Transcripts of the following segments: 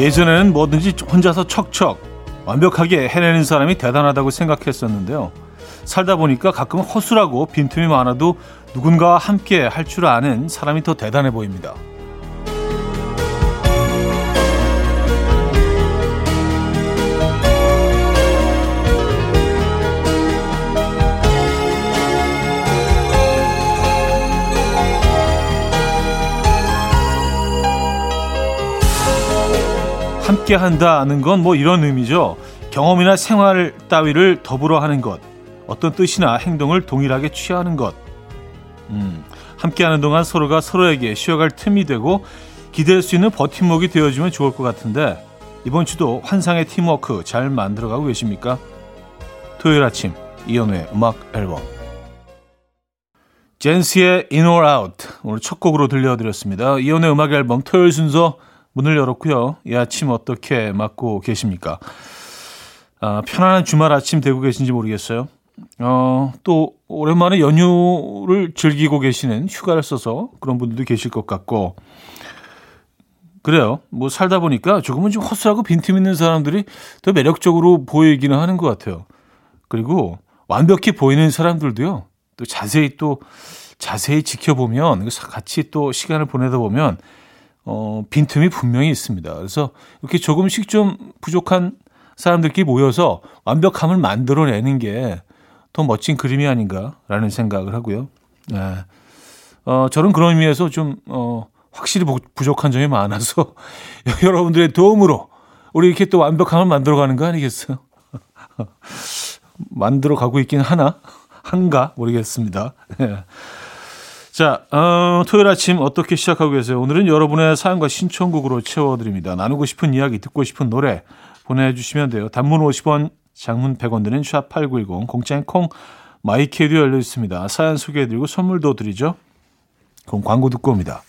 예전에는 뭐든지 혼자서 척척 완벽하게 해내는 사람이 대단하다고 생각했었는데요. 살다 보니까 가끔 허술하고 빈틈이 많아도 누군가와 함께 할 줄 아는 사람이 더 대단해 보입니다. 함께 한다는 건 뭐 이런 의미죠. 경험이나 생활 따위를 더불어 하는 것, 어떤 뜻이나 행동을 동일하게 취하는 것. 음, 함께하는 동안 서로가 서로에게 쉬어갈 틈이 되고 기댈 수 있는 버팀목이 되어주면 좋을 것 같은데 이번 주도 환상의 팀워크 잘 만들어가고 계십니까? 토요일 아침 이연우의 음악 앨범 젠스의 In or Out 오늘 첫 곡으로 들려드렸습니다. 이연우의 음악 앨범 토요일 순서 문을 열었고요. 이 아침 어떻게 맞고 계십니까? 아, 편안한 주말 아침 되고 계신지 모르겠어요. 어, 또 오랜만에 연휴를 즐기고 계시는 휴가를 써서 그런 분들도 계실 것 같고 그래요. 뭐 살다 보니까 조금은 좀 허술하고 빈틈 있는 사람들이 더 매력적으로 보이기는 하는 것 같아요. 그리고 완벽히 보이는 사람들도요. 또 자세히 또 자세히 지켜보면 같이 또 시간을 보내다 보면 어, 빈틈이 분명히 있습니다. 그래서 이렇게 조금씩 좀 부족한 사람들끼리 모여서 완벽함을 만들어내는 게 더 멋진 그림이 아닌가라는 생각을 하고요. 네. 어, 저는 그런 의미에서 좀, 어, 확실히 부족한 점이 많아서 여러분들의 도움으로 우리 이렇게 또 완벽함을 만들어가는 거 아니겠어요? 만들어 가고 있긴 하나? 한가? 모르겠습니다. 네. 자, 어, 토요일 아침 어떻게 시작하고 계세요? 오늘은 여러분의 사연과 신청곡으로 채워드립니다. 나누고 싶은 이야기, 듣고 싶은 노래 보내주시면 돼요. 단문 50원, 장문 100원 드는 샵8910, 공짜인 콩, 마이케이도 열려 있습니다. 사연 소개해드리고 선물도 드리죠. 그럼 광고 듣고 옵니다.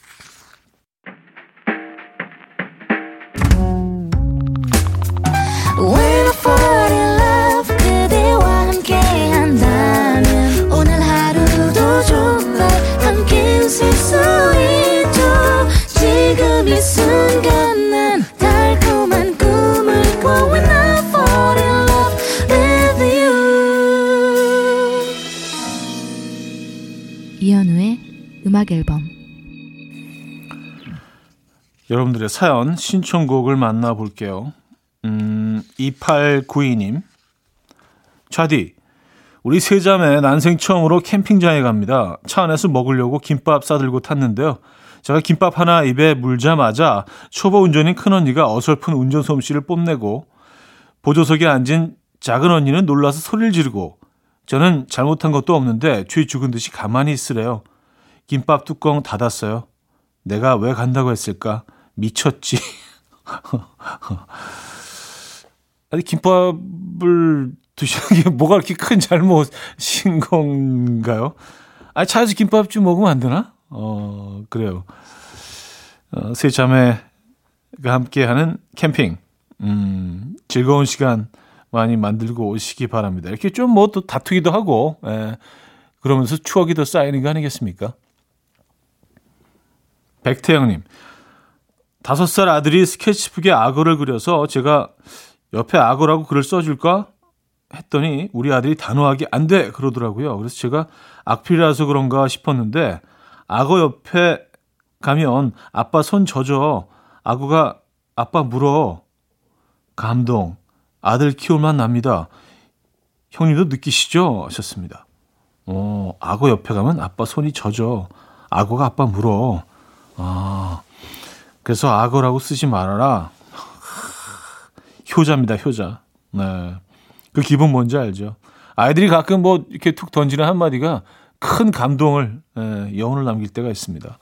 음악 앨범 여러분들의 사연 신청곡을 만나볼게요. 음, 2892님 차디 우리 세 자매 난생 처음으로 캠핑장에 갑니다. 차 안에서 먹으려고 김밥 싸들고 탔는데요. 제가 김밥 하나 입에 물자마자 초보 운전인 큰언니가 어설픈 운전 솜씨를 뽐내고 보조석에 앉은 작은 언니는 놀라서 소리를 지르고 저는 잘못한 것도 없는데 뒤 죽은 듯이 가만히 있으래요. 김밥 뚜껑 닫았어요. 내가 왜 간다고 했을까? 미쳤지. 아니, 김밥을 드시는 게 뭐가 그렇게 큰 잘못인 건가요? 아니, 차라리 김밥 좀 먹으면 안 되나? 어, 그래요. 어, 세 자매가 함께하는 캠핑. 음, 즐거운 시간 많이 만들고 오시기 바랍니다. 이렇게 좀 뭐 또 다투기도 하고, 예, 그러면서 추억이 더 쌓이는 거 아니겠습니까? 백태영님, 다섯 살 아들이 스케치북에 악어를 그려서 제가 옆에 악어라고 글을 써줄까? 했더니 우리 아들이 단호하게 안 돼! 그러더라고요. 그래서 제가 악필이라서 그런가 싶었는데 악어 옆에 가면 아빠 손 젖어. 악어가 아빠 물어. 감동. 아들 키울만 납니다. 형님도 느끼시죠? 하셨습니다. 어, 악어 옆에 가면 아빠 손이 젖어. 악어가 아빠 물어. 아, 그래서 악어라고 쓰지 말아라. 효자입니다, 효자. 네. 그 기분 뭔지 알죠? 아이들이 가끔 뭐 이렇게 툭 던지는 한마디가 큰 감동을, 예, 여운을 남길 때가 있습니다.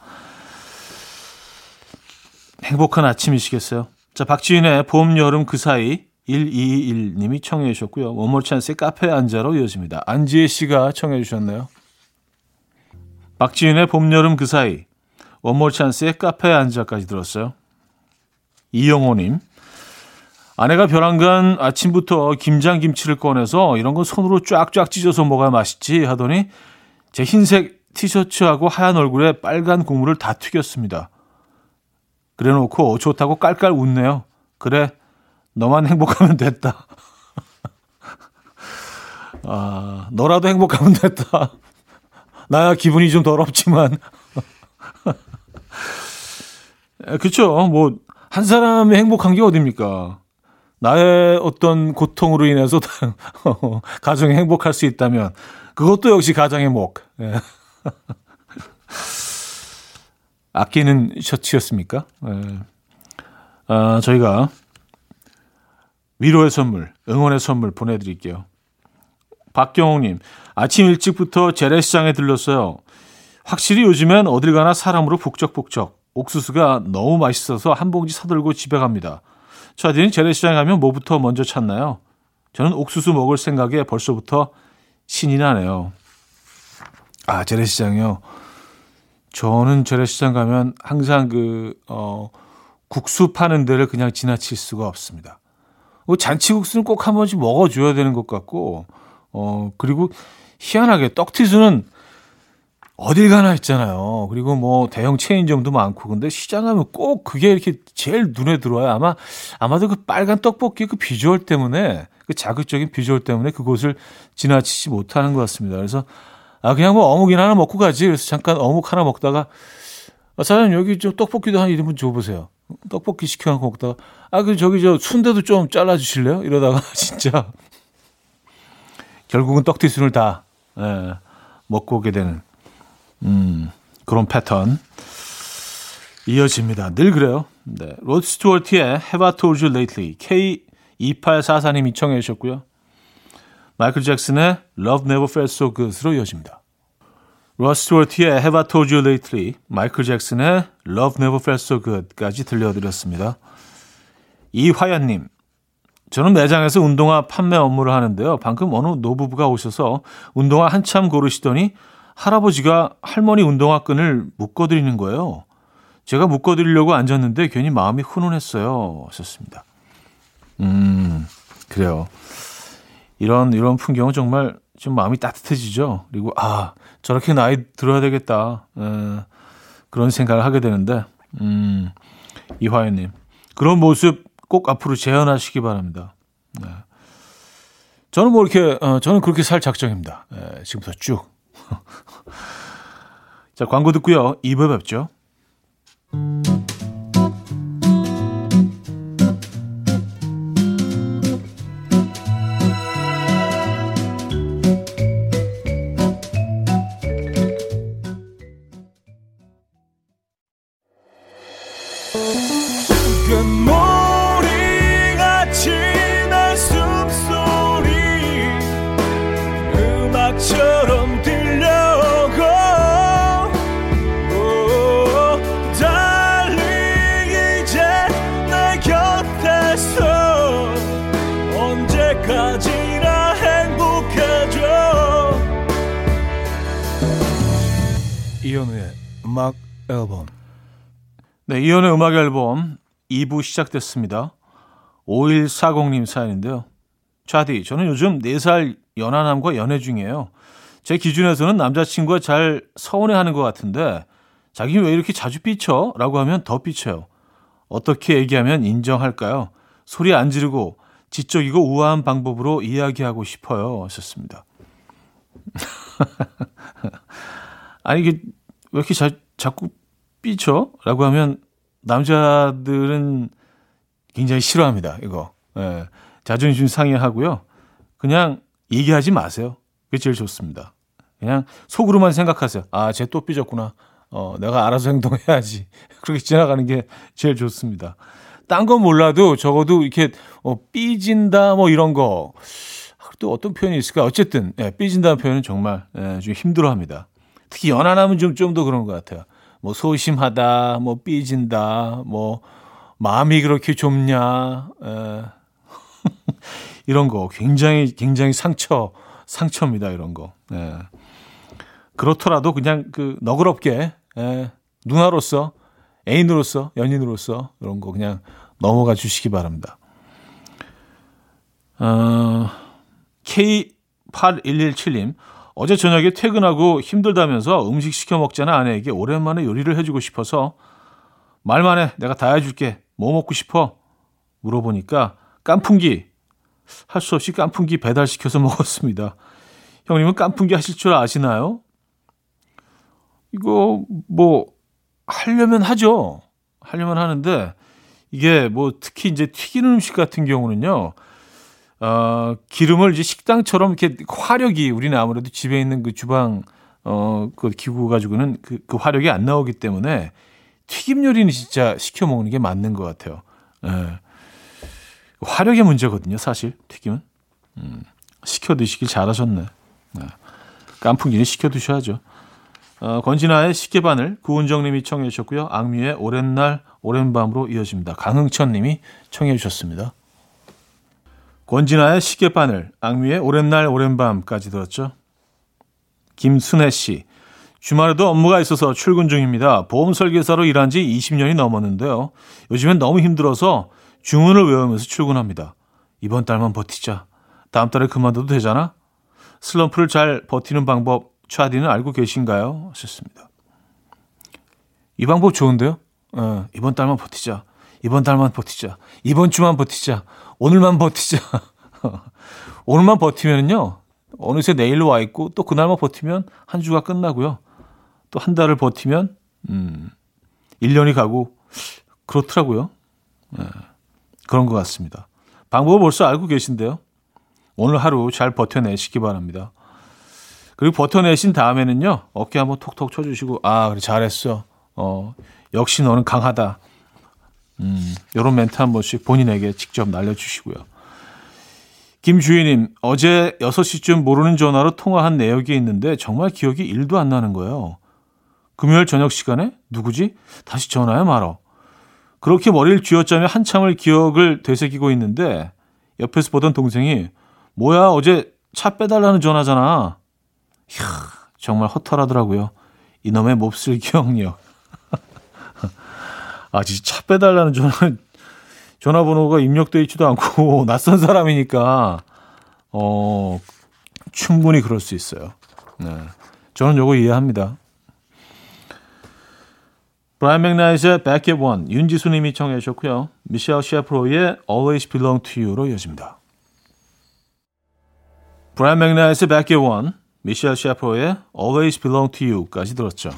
행복한 아침이시겠어요? 자, 박지윤의 봄, 여름 그 사이 1221님이 청해 주셨고요. 원몰 찬스의 카페 앉아로 이어집니다. 안지혜 씨가 청해 주셨네요. 박지윤의 봄, 여름 그 사이 원몰 찬스의 카페에 앉아까지 들었어요. 이영호님. 아내가 벼랑간 아침부터 김장김치를 꺼내서 이런 건 손으로 쫙쫙 찢어서 먹어야 맛있지 하더니 제 흰색 티셔츠하고 하얀 얼굴에 빨간 국물을 다 튀겼습니다. 그래 놓고 좋다고 깔깔 웃네요. 그래, 너만 행복하면 됐다. 아, 너라도 행복하면 됐다. 나야 기분이 좀 더럽지만. 그쵸. 뭐, 한 사람이 행복한 게 어딥니까? 나의 어떤 고통으로 인해서 가정이 행복할 수 있다면 그것도 역시 가정의 목. 예. 아끼는 셔츠였습니까? 예. 아, 저희가 위로의 선물, 응원의 선물 보내드릴게요. 박경옥님, 아침 일찍부터 재래시장에 들렀어요. 확실히 요즘엔 어딜 가나 사람으로 북적북적. 옥수수가 너무 맛있어서 한 봉지 사들고 집에 갑니다. 차디는 재래시장에 가면 뭐부터 먼저 찾나요? 저는 옥수수 먹을 생각에 벌써부터 신이 나네요. 아, 재래시장이요? 저는 재래시장 가면 항상 그, 어, 국수 파는 데를 그냥 지나칠 수가 없습니다. 뭐 잔치국수는 꼭 한 번씩 먹어줘야 되는 것 같고, 어, 그리고 희한하게 떡튀수는 어딜 가나 있잖아요. 그리고 뭐 대형 체인점도 많고. 근데 시장 가면 꼭 그게 이렇게 제일 눈에 들어와요. 아마, 아마도 그 빨간 떡볶이 그 비주얼 때문에, 그 자극적인 비주얼 때문에 그곳을 지나치지 못하는 것 같습니다. 그래서, 아, 그냥 뭐 어묵이나 하나 먹고 가지. 그래서 잠깐 어묵 하나 먹다가, 아, 사장님 여기 좀 떡볶이도 한 1인분 줘보세요. 떡볶이 시켜놓고 먹다가, 아, 그 저기 저 순대도 좀 잘라주실래요? 이러다가 진짜. 결국은 떡튀순을 다, 예, 먹고 오게 되는. 음, 그런 패턴 이어집니다. 늘 그래요. 네. 로드 스튜어트의 Have I Told You Lately K2844님이 청해 주셨고요. 마이클 잭슨의 Love Never Felt So Good으로 이어집니다. 로드 스튜어트의 Have I Told You Lately 마이클 잭슨의 Love Never Felt So Good까지 들려드렸습니다. 이화연님 저는 매장에서 운동화 판매 업무를 하는데요. 방금 어느 노부부가 오셔서 운동화 한참 고르시더니 할아버지가 할머니 운동화 끈을 묶어드리는 거예요. 제가 묶어드리려고 앉았는데 괜히 마음이 훈훈했어요. 하셨습니다. 음, 그래요. 이런, 이런 풍경은 정말 좀 마음이 따뜻해지죠. 그리고, 아, 저렇게 나이 들어야 되겠다. 에, 그런 생각을 하게 되는데, 음, 이화연님. 그런 모습 꼭 앞으로 재현하시기 바랍니다. 네. 저는 뭐 이렇게, 어, 저는 그렇게 살 작정입니다. 에, 지금부터 쭉. 자, 광고 듣고요. 2부 뵙죠. 이현우의 음악 앨범 2부 시작됐습니다. 5140님 사연인데요. 차디, 저는 요즘 4살 연하남과 연애 중이에요. 제 기준에서는 남자친구가 잘 서운해하는 것 같은데 자기 왜 이렇게 자주 삐쳐? 라고 하면 더 삐쳐요. 어떻게 얘기하면 인정할까요? 소리 안 지르고 지적이고 우아한 방법으로 이야기하고 싶어요. 하셨습니다. 아니, 이게 왜 이렇게 자, 자꾸 삐쳐? 라고 하면 남자들은 굉장히 싫어합니다. 이거. 예. 자존심 상해하고요. 그냥 얘기하지 마세요. 그게 제일 좋습니다. 그냥 속으로만 생각하세요. 아, 쟤 또 삐졌구나. 어, 내가 알아서 행동해야지. 그렇게 지나가는 게 제일 좋습니다. 딴 건 몰라도 적어도 이렇게 어, 삐진다 뭐 이런 거. 또 어떤 표현이 있을까? 어쨌든 예, 삐진다는 표현은 정말 예, 좀 힘들어합니다. 특히 연하남은 좀 좀 더 그런 것 같아요. 뭐 소심하다, 뭐 삐진다, 뭐 마음이 그렇게 좁냐, 에. 이런 거 굉장히 굉장히 상처 상처입니다 이런 거. 예. 그렇더라도 그냥 그 너그럽게 예. 누나로서 애인으로서 연인으로서 이런 거 그냥 넘어가 주시기 바랍니다. 어, K8117님 어제 저녁에 퇴근하고 힘들다면서 음식 시켜 먹자는 아내에게 오랜만에 요리를 해주고 싶어서 말만 해 내가 다 해줄게 뭐 먹고 싶어 물어보니까 깐풍기 할 수 없이 깐풍기 배달시켜서 먹었습니다. 형님은 깐풍기 하실 줄 아시나요? 이거 뭐 하려면 하죠. 하려면 하는데 이게 뭐 특히 이제 튀기는 음식 같은 경우는요. 어, 기름을 이제 식당처럼 이렇게 화력이 우리는 아무래도 집에 있는 그 주방 어, 그 기구 가지고는 그, 그 화력이 안 나오기 때문에 튀김 요리는 진짜 시켜 먹는 게 맞는 것 같아요. 예. 화력의 문제거든요, 사실 튀김은. 음, 시켜 드시길 잘하셨네. 네. 깐풍기는 시켜 드셔야죠. 어, 권진아의 식계바늘 구은정님이 청해 주셨고요. 악뮤의 오랜 날 오랜 밤으로 이어집니다. 강흥천님이 청해 주셨습니다. 권진아의 식계바늘 악뮤의 오랜 날 오랜 밤까지 들었죠. 김순애 씨 주말에도 업무가 있어서 출근 중입니다. 보험 설계사로 일한 지 20년이 넘었는데요. 요즘엔 너무 힘들어서 주문을 외우면서 출근합니다. 이번 달만 버티자. 다음 달에 그만둬도 되잖아? 슬럼프를 잘 버티는 방법 차디는 알고 계신가요? 하셨습니다. 이 방법 좋은데요? 어, 이번 달만 버티자. 이번 달만 버티자. 이번 주만 버티자. 오늘만 버티자. 오늘만 버티면요. 어느새 내일로 와 있고 또 그날만 버티면 한 주가 끝나고요. 또 한 달을 버티면 음 1년이 가고 그렇더라고요. 네, 그런 것 같습니다. 방법을 벌써 알고 계신데요. 오늘 하루 잘 버텨내시기 바랍니다. 그리고 버텨내신 다음에는요, 어깨 한번 톡톡 쳐주시고, 아, 그래, 잘했어. 어, 역시 너는 강하다. 음, 요런 멘트 한 번씩 본인에게 직접 날려주시고요. 김주희님, 어제 6시쯤 모르는 전화로 통화한 내역이 있는데 정말 기억이 1도 안 나는 거예요. 금요일 저녁 시간에? 누구지? 다시 전화해 말어. 그렇게 머리를 쥐어짜며 한참을 기억을 되새기고 있는데 옆에서 보던 동생이 뭐야 어제 차 빼달라는 전화잖아. 이야, 정말 허탈하더라고요. 이놈의 몹쓸 기억력. 아, 진짜 차 빼달라는 전화, 전화번호가 입력돼 있지도 않고 낯선 사람이니까, 어, 충분히 그럴 수 있어요. 네. 저는 요거 이해합니다. 브라이언 맥나이즈의 Back at One, 윤지수 님이 청해 주셨고요. 미셸 셰프로의 Always Belong to You로 이어집니다. 브라이언 맥나이즈의 Back at One, 미셸 셰퍼의 Always Belong to You까지 들었죠.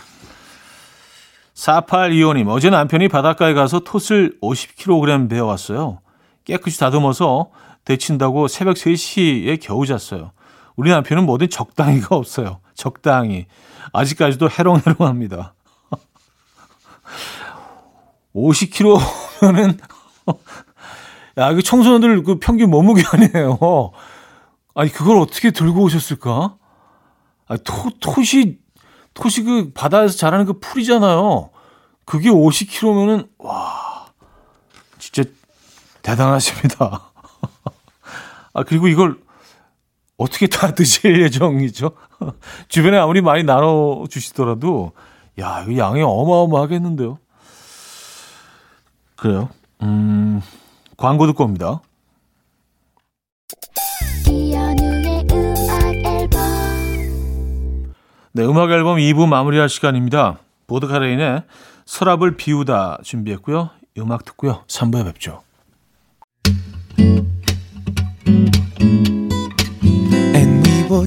4825님, 어제 남편이 바닷가에 가서 톳을 50kg 배워왔어요. 깨끗이 다듬어서 데친다고 새벽 3시에 겨우 zas어요. 우리 남편은 뭐든 적당히가 없어요. 적당히. 아직까지도 해롱해롱합니다. 50kg면은, 야, 이거 청소년들 그 평균 몸무게 아니에요. 아니, 그걸 어떻게 들고 오셨을까? 아, 토, 톳이, 톳이 그 바다에서 자라는 그 풀이잖아요. 그게 50kg면은, 와, 진짜 대단하십니다. 아, 그리고 이걸 어떻게 다 드실 예정이죠? 주변에 아무리 많이 나눠 주시더라도, 야, 이거 양이 어마어마하겠는데요? 그래요. 음, 광고 듣고 옵니다. 네, 음악 앨범 2부 마무리할 시간입니다. 보드카레인의 서랍을 비우다 준비했고요. 음악 듣고요. 3부에 뵙죠.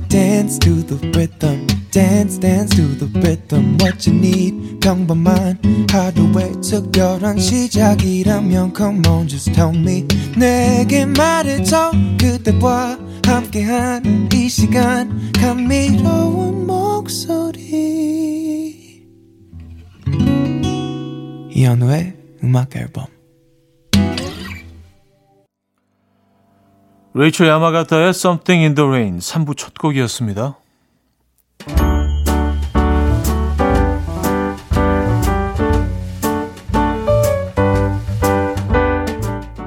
Dance to the rhythm. dance dance to the rhythm what you need 평범한 하루의 특별한 시작이라면 come on just tell me 내게 말해줘 그대와 함께한 이 시간 감미로운 목소리 이현우의 음악 앨범 레이첼 야마가타의 Something in the Rain 3부 첫 곡이었습니다.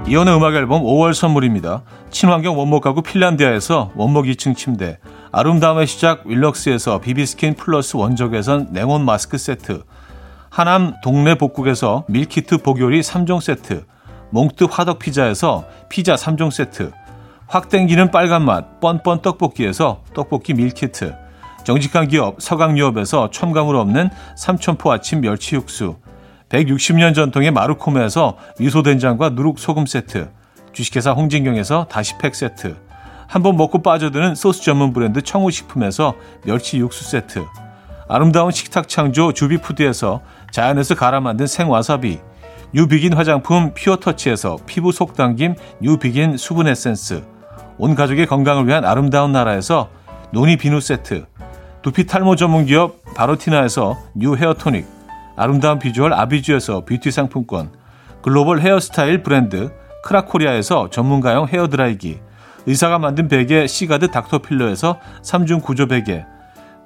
이현우의 음악 앨범 5월 선물입니다. 친환경 원목 가구 핀란디아에서 원목 2층 침대, 아름다움의 시작 윌럭스에서 비비스킨 플러스 원적외선 냉온 마스크 세트, 하남 동네 복국에서 밀키트 복요리 3종 세트, 몽뜨 화덕 피자에서 피자 3종 세트, 확 땡기는 빨간맛 뻔뻔 떡볶이에서 떡볶이 밀키트, 정직한 기업 서강유업에서 첨가물 없는 삼천포 아침 멸치 육수, 160년 전통의 마루코메에서 미소된장과 누룩소금 세트, 주식회사 홍진경에서 다시팩 세트 한번 먹고 빠져드는 소스 전문 브랜드 청우식품에서 멸치 육수 세트 아름다운 식탁 창조 주비푸드에서 자연에서 갈아 만든 생와사비 뉴비긴 화장품 피어터치에서 피부 속당김 뉴비긴 수분 에센스 온 가족의 건강을 위한 아름다운 나라에서 노니 비누 세트 두피 탈모 전문 기업 바로티나에서 뉴 헤어 토닉 아름다운 비주얼 아비주에서 뷰티 상품권 글로벌 헤어스타일 브랜드 크라코리아에서 전문가용 헤어드라이기 의사가 만든 베개 시가드 닥터필러에서 3중 구조 베개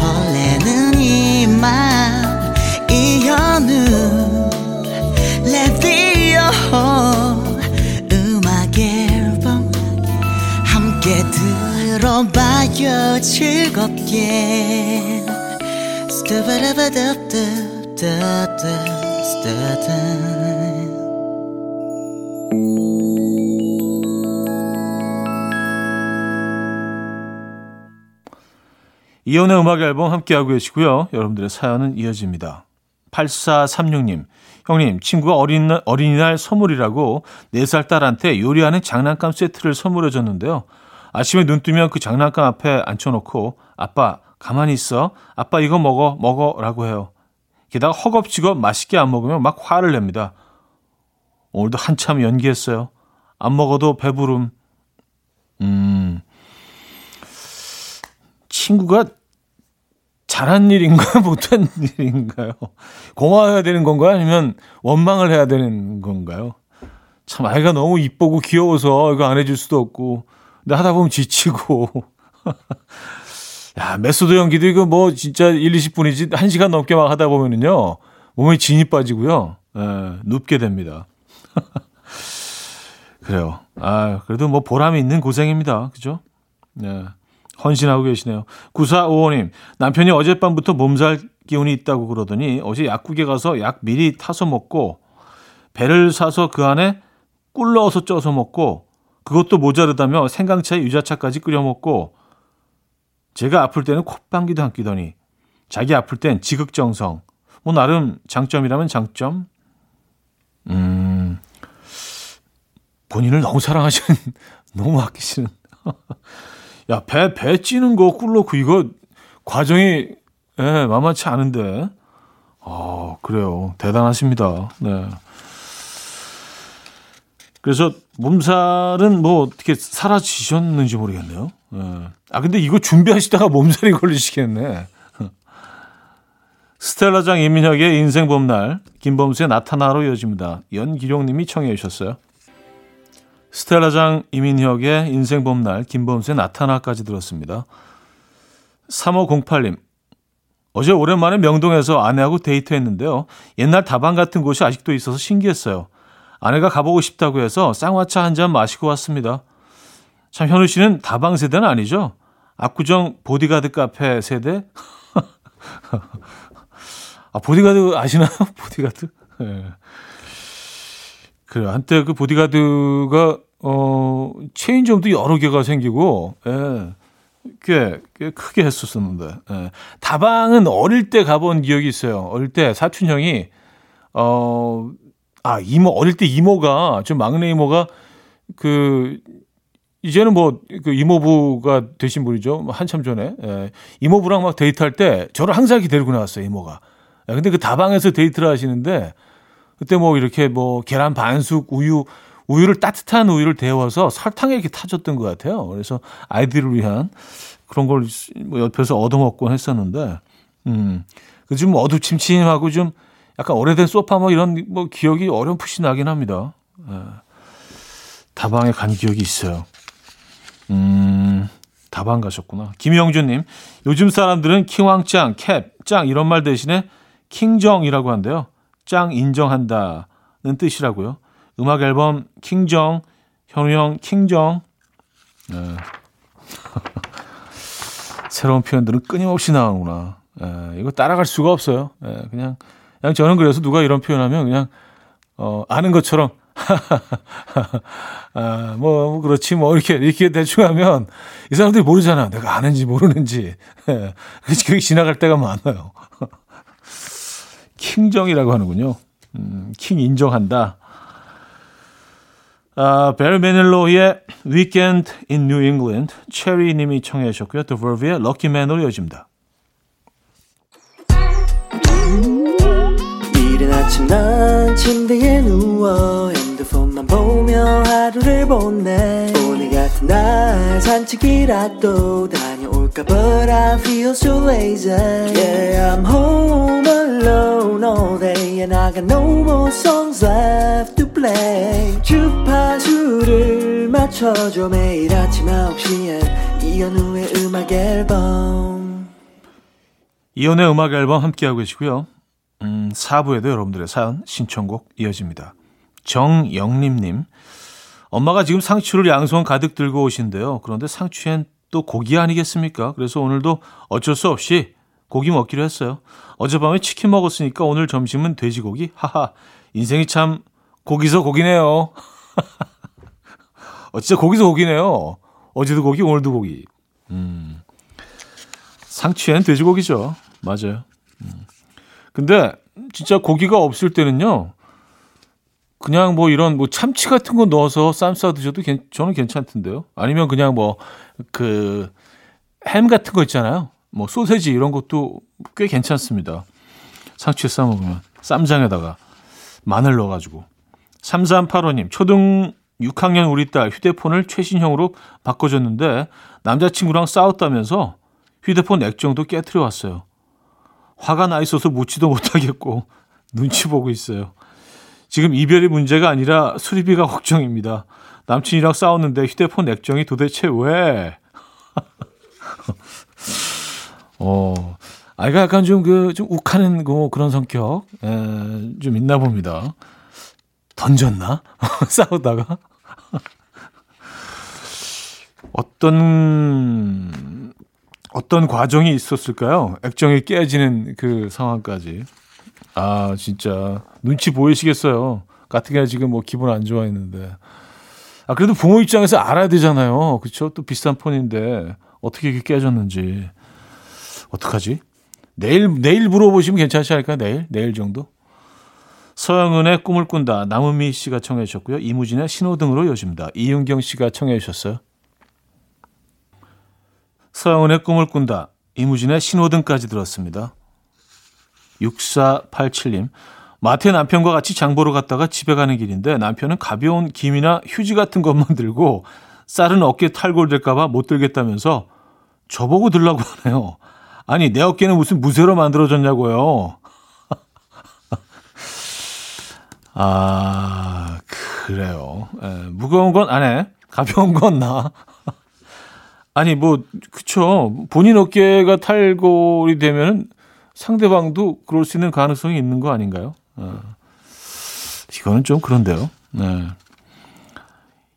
설레는 이맘 이현우 레디오 음악 앨범 함께 들어봐요. 즐겁게 이연의 음악 앨범 함께하고 계시고요. 여러분들의 사연은 이어집니다. 8436님, 형님, 친구가 어린날, 어린이날 선물이라고 4살 딸한테 요리하는 장난감 세트를 선물해 줬는데요. 아침에 눈 뜨면 그 장난감 앞에 앉혀놓고 아빠 가만히 있어. 아빠 이거 먹어. 먹어. 라고 해요. 게다가 허겁지겁 맛있게 안 먹으면 막 화를 냅니다. 오늘도 한참 연기했어요. 안 먹어도 배부름. 음. 친구가 잘한 일인가요? 못한 일인가요? 고마워해야 되는 건가요? 아니면 원망을 해야 되는 건가요? 참 아이가 너무 이쁘고 귀여워서 이거 안 해줄 수도 없고 근데 하다 보면 지치고 야, 메소드 연기도 이거 뭐 진짜 1, 20분이지 1시간 넘게 막 하다 보면은요. 몸에 진이 빠지고요. 예, 눕게 됩니다. 그래요. 아, 그래도 뭐 보람이 있는 고생입니다. 그죠? 예. 헌신하고 계시네요. 9455님, 남편이 어젯밤부터 몸살 기운이 있다고 그러더니 어제 약국에 가서 약 미리 타서 먹고 배를 사서 그 안에 꿀 넣어서 쪄서 먹고 그것도 모자르다며 생강차에 유자차까지 끓여 먹고 제가 아플 때는 콧방귀도 안 끼더니 자기 아플 땐 지극정성. 뭐 나름 장점이라면 장점. 음. 본인을 너무 사랑하시는 너무 아끼시는. 야, 배, 배 찌는 거 꿀 넣고 이거 과정이 예, 만만치 않은데. 아, 그래요. 대단하십니다. 네. 그래서 몸살은 뭐 어떻게 사라지셨는지 모르겠네요. 예. 아, 근데 이거 준비하시다가 몸살이 걸리시겠네. 스텔라장 이민혁의 인생 봄날, 김범수의 나타나로 이어집니다. 연기룡 님이 청해 주셨어요. 스텔라장 이민혁의 인생 봄날, 김범수의 나타나까지 들었습니다. 3508님, 어제 오랜만에 명동에서 아내하고 데이트했는데요. 옛날 다방 같은 곳이 아직도 있어서 신기했어요. 아내가 가보고 싶다고 해서 쌍화차 한 잔 마시고 왔습니다. 참 현우 씨는 다방 세대는 아니죠? 압구정 보디가드 카페 세대? 아 보디가드 아시나요? 보디가드? 네. 그래 한때 그 보디가드가 어 체인점도 여러 개가 생기고 예. 꽤, 꽤 크게 했었었는데 예. 다방은 어릴 때 가본 기억이 있어요. 어릴 때 사촌 형이 어 아 이모 어릴 때 이모가 좀 막내 이모가 그 이제는 뭐 그 이모부가 되신 분이죠. 뭐 한참 전에 예. 이모부랑 막 데이트할 때 저를 항상 이렇게 데리고 나왔어요. 이모가. 예, 근데 그 다방에서 데이트를 하시는데 그때 뭐 이렇게 뭐 계란 반숙 우유 우유를 따뜻한 우유를 데워서 설탕에 이렇게 타줬던 것 같아요. 그래서 아이들을 위한 그런 걸 뭐 옆에서 얻어먹곤 했었는데, 음, 그 좀 어두침침하고 좀 약간 오래된 소파 뭐 이런 뭐 기억이 어렴풋이 나긴 합니다. 예. 다방에 간 기억이 있어요. 음, 다방 가셨구나. 김영준님, 요즘 사람들은 킹왕짱, 캡, 짱 이런 말 대신에 킹정이라고 한대요. 짱 인정한다는 뜻이라고요. 음악 앨범 킹정, 현우 형 킹정. 네. 새로운 표현들은 끊임없이 나오구나. 예, 이거 따라갈 수가 없어요. 예, 그냥, 그냥 저는 그래서 누가 이런 표현하면 그냥, 어, 아는 것처럼, 아, 뭐, 뭐, 그렇지, 뭐, 이렇게, 이렇게 대충 하면 이 사람들이 모르잖아. 내가 아는지 모르는지. 예, 그게 지나갈 때가 많아요. 킹정이라고 하는군요. 음, 킹 인정한다. 아, 벨 메닐로의 Weekend in New England, 체리 님이 청해 주셨고요. The Verve의 Lucky Man으로 이어집니다. 이른 아침 난 침대에 누워 핸드폰만 보며 하루를 보내 오늘 같은 날 산책이라도 다녀 올까 But I feel so lazy. Yeah, I'm home alone all day And I got no more songs left to play. 주파수를 맞춰줘 매일 아침 9시에. 이현우의 음악 앨범. 이현우의 음악 앨범 함께하고 계시고요. 음, 4부에도 여러분들의 사연, 신청곡 이어집니다. 정영림님, 엄마가 지금 상추를 양손 가득 들고 오신데요. 그런데 상추엔 또 고기 아니겠습니까? 그래서 오늘도 어쩔 수 없이 고기 먹기로 했어요. 어젯밤에 치킨 먹었으니까 오늘 점심은 돼지고기? 하하, 인생이 참 고기서 고기네요. 어, 진짜 고기서 고기네요. 어제도 고기, 오늘도 고기. 음, 상추엔 돼지고기죠. 맞아요. 음. 근데 진짜 고기가 없을 때는요. 그냥 뭐 이런 뭐 참치 같은 거 넣어서 쌈 싸 드셔도 괜, 저는 괜찮던데요. 아니면 그냥 뭐 그 햄 같은 거 있잖아요. 뭐 소세지 이런 것도 꽤 괜찮습니다. 상추에 싸 먹으면 쌈장에다가 마늘 넣어가지고 3385님 초등 6학년 우리 딸 휴대폰을 최신형으로 바꿔줬는데 남자친구랑 싸웠다면서 휴대폰 액정도 깨뜨려 왔어요. 화가 나 있어서 묻지도 못하겠고 눈치 보고 있어요. 지금 이별이 문제가 아니라 수리비가 걱정입니다. 남친이랑 싸웠는데 휴대폰 액정이 도대체 왜? 어, 아이가 약간 좀 그, 좀 욱하는 그, 그런 성격, 에, 좀 있나 봅니다. 던졌나? 싸우다가? 어떤 어떤 과정이 있었을까요? 액정이 깨지는 그 상황까지. 아, 진짜 눈치 보이시겠어요. 게 지금 뭐 기분 안 좋아했는데. 아, 그래도 부모 입장에서 알아야 되잖아요. 그렇죠? 또 비싼 폰인데 어떻게 이게 깨졌는지. 어떡하지? 내일 내일 물어보시면 괜찮지 않을까? 내일 내일 정도. 서영은의 꿈을 꾼다. 남은미 씨가 청해 주셨고요. 이무진의 신호등으로 여집니다. 이윤경 씨가 청해 주셨어요. 서영은의 꿈을 꾼다. 이무진의 신호등까지 들었습니다. 6487님. 마트에 남편과 같이 장 보러 갔다가 집에 가는 길인데 남편은 가벼운 김이나 휴지 같은 것만 들고 쌀은 어깨 탈골될까봐 못 들겠다면서 저보고 들라고 하네요. 아니, 내 어깨는 무슨 무쇠로 만들어졌냐고요. 아, 그래요. 에, 무거운 건 안 해. 가벼운 건 나. 아니 뭐 그쵸 본인 어깨가 탈골이 되면 상대방도 그럴 수 있는 가능성이 있는 거 아닌가요? 어. 이거는 좀 그런데요. 네.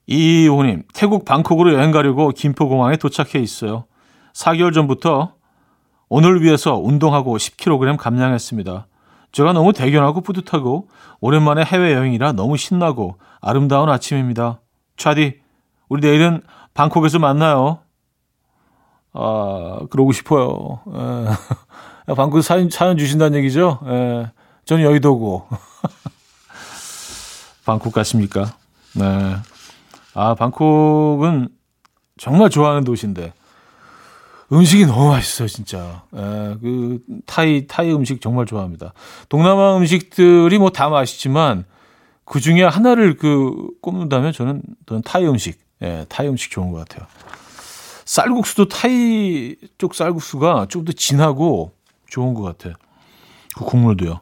이호님 태국 방콕으로 여행 가려고 김포공항에 도착해 있어요. 4개월 전부터 오늘 위해서 운동하고 10kg 감량했습니다. 제가 너무 대견하고 뿌듯하고 오랜만에 해외여행이라 너무 신나고 아름다운 아침입니다. 차디, 우리 내일은 방콕에서 만나요. 아, 그러고 싶어요. 에. 방금 사연, 사연 주신다는 얘기죠? 에. 저는 여의도고. 방콕 가십니까? 네. 아, 방콕은 정말 좋아하는 도시인데. 음식이 너무 맛있어요, 진짜. 에, 그, 타이, 타이 음식 정말 좋아합니다. 동남아 음식들이 뭐 다 맛있지만, 그 중에 하나를 그, 꼽는다면 저는, 저는 타이 음식, 예, 타이 음식 좋은 것 같아요. 쌀국수도 타이 쪽 쌀국수가 좀 더 진하고 좋은 것 같아. 그 국물도요.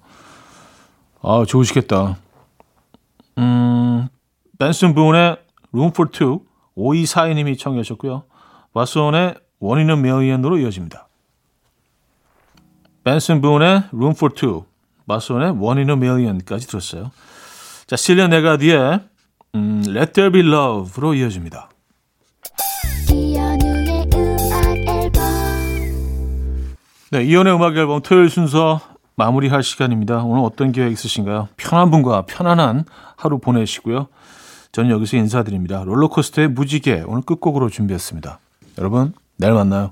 아, 좋으시겠다. 음, 벤슨 부운의 Room for Two, 5242님이 청해 주셨고요. 와스온의 원인은 메이언으로 이어집니다. 벤슨 부운의 Room for Two, in a Million까지 들었어요. 자, 실리아 네가디의 음, Let There Be Love로 이어집니다. 네, 이연의 음악 앨범 토요일 순서 마무리할 시간입니다. 오늘 어떤 계획 있으신가요? 편한 분과 편안한 하루 보내시고요. 저는 여기서 인사드립니다. 롤러코스터의 무지개 오늘 끝곡으로 준비했습니다. 여러분, 내일 만나요.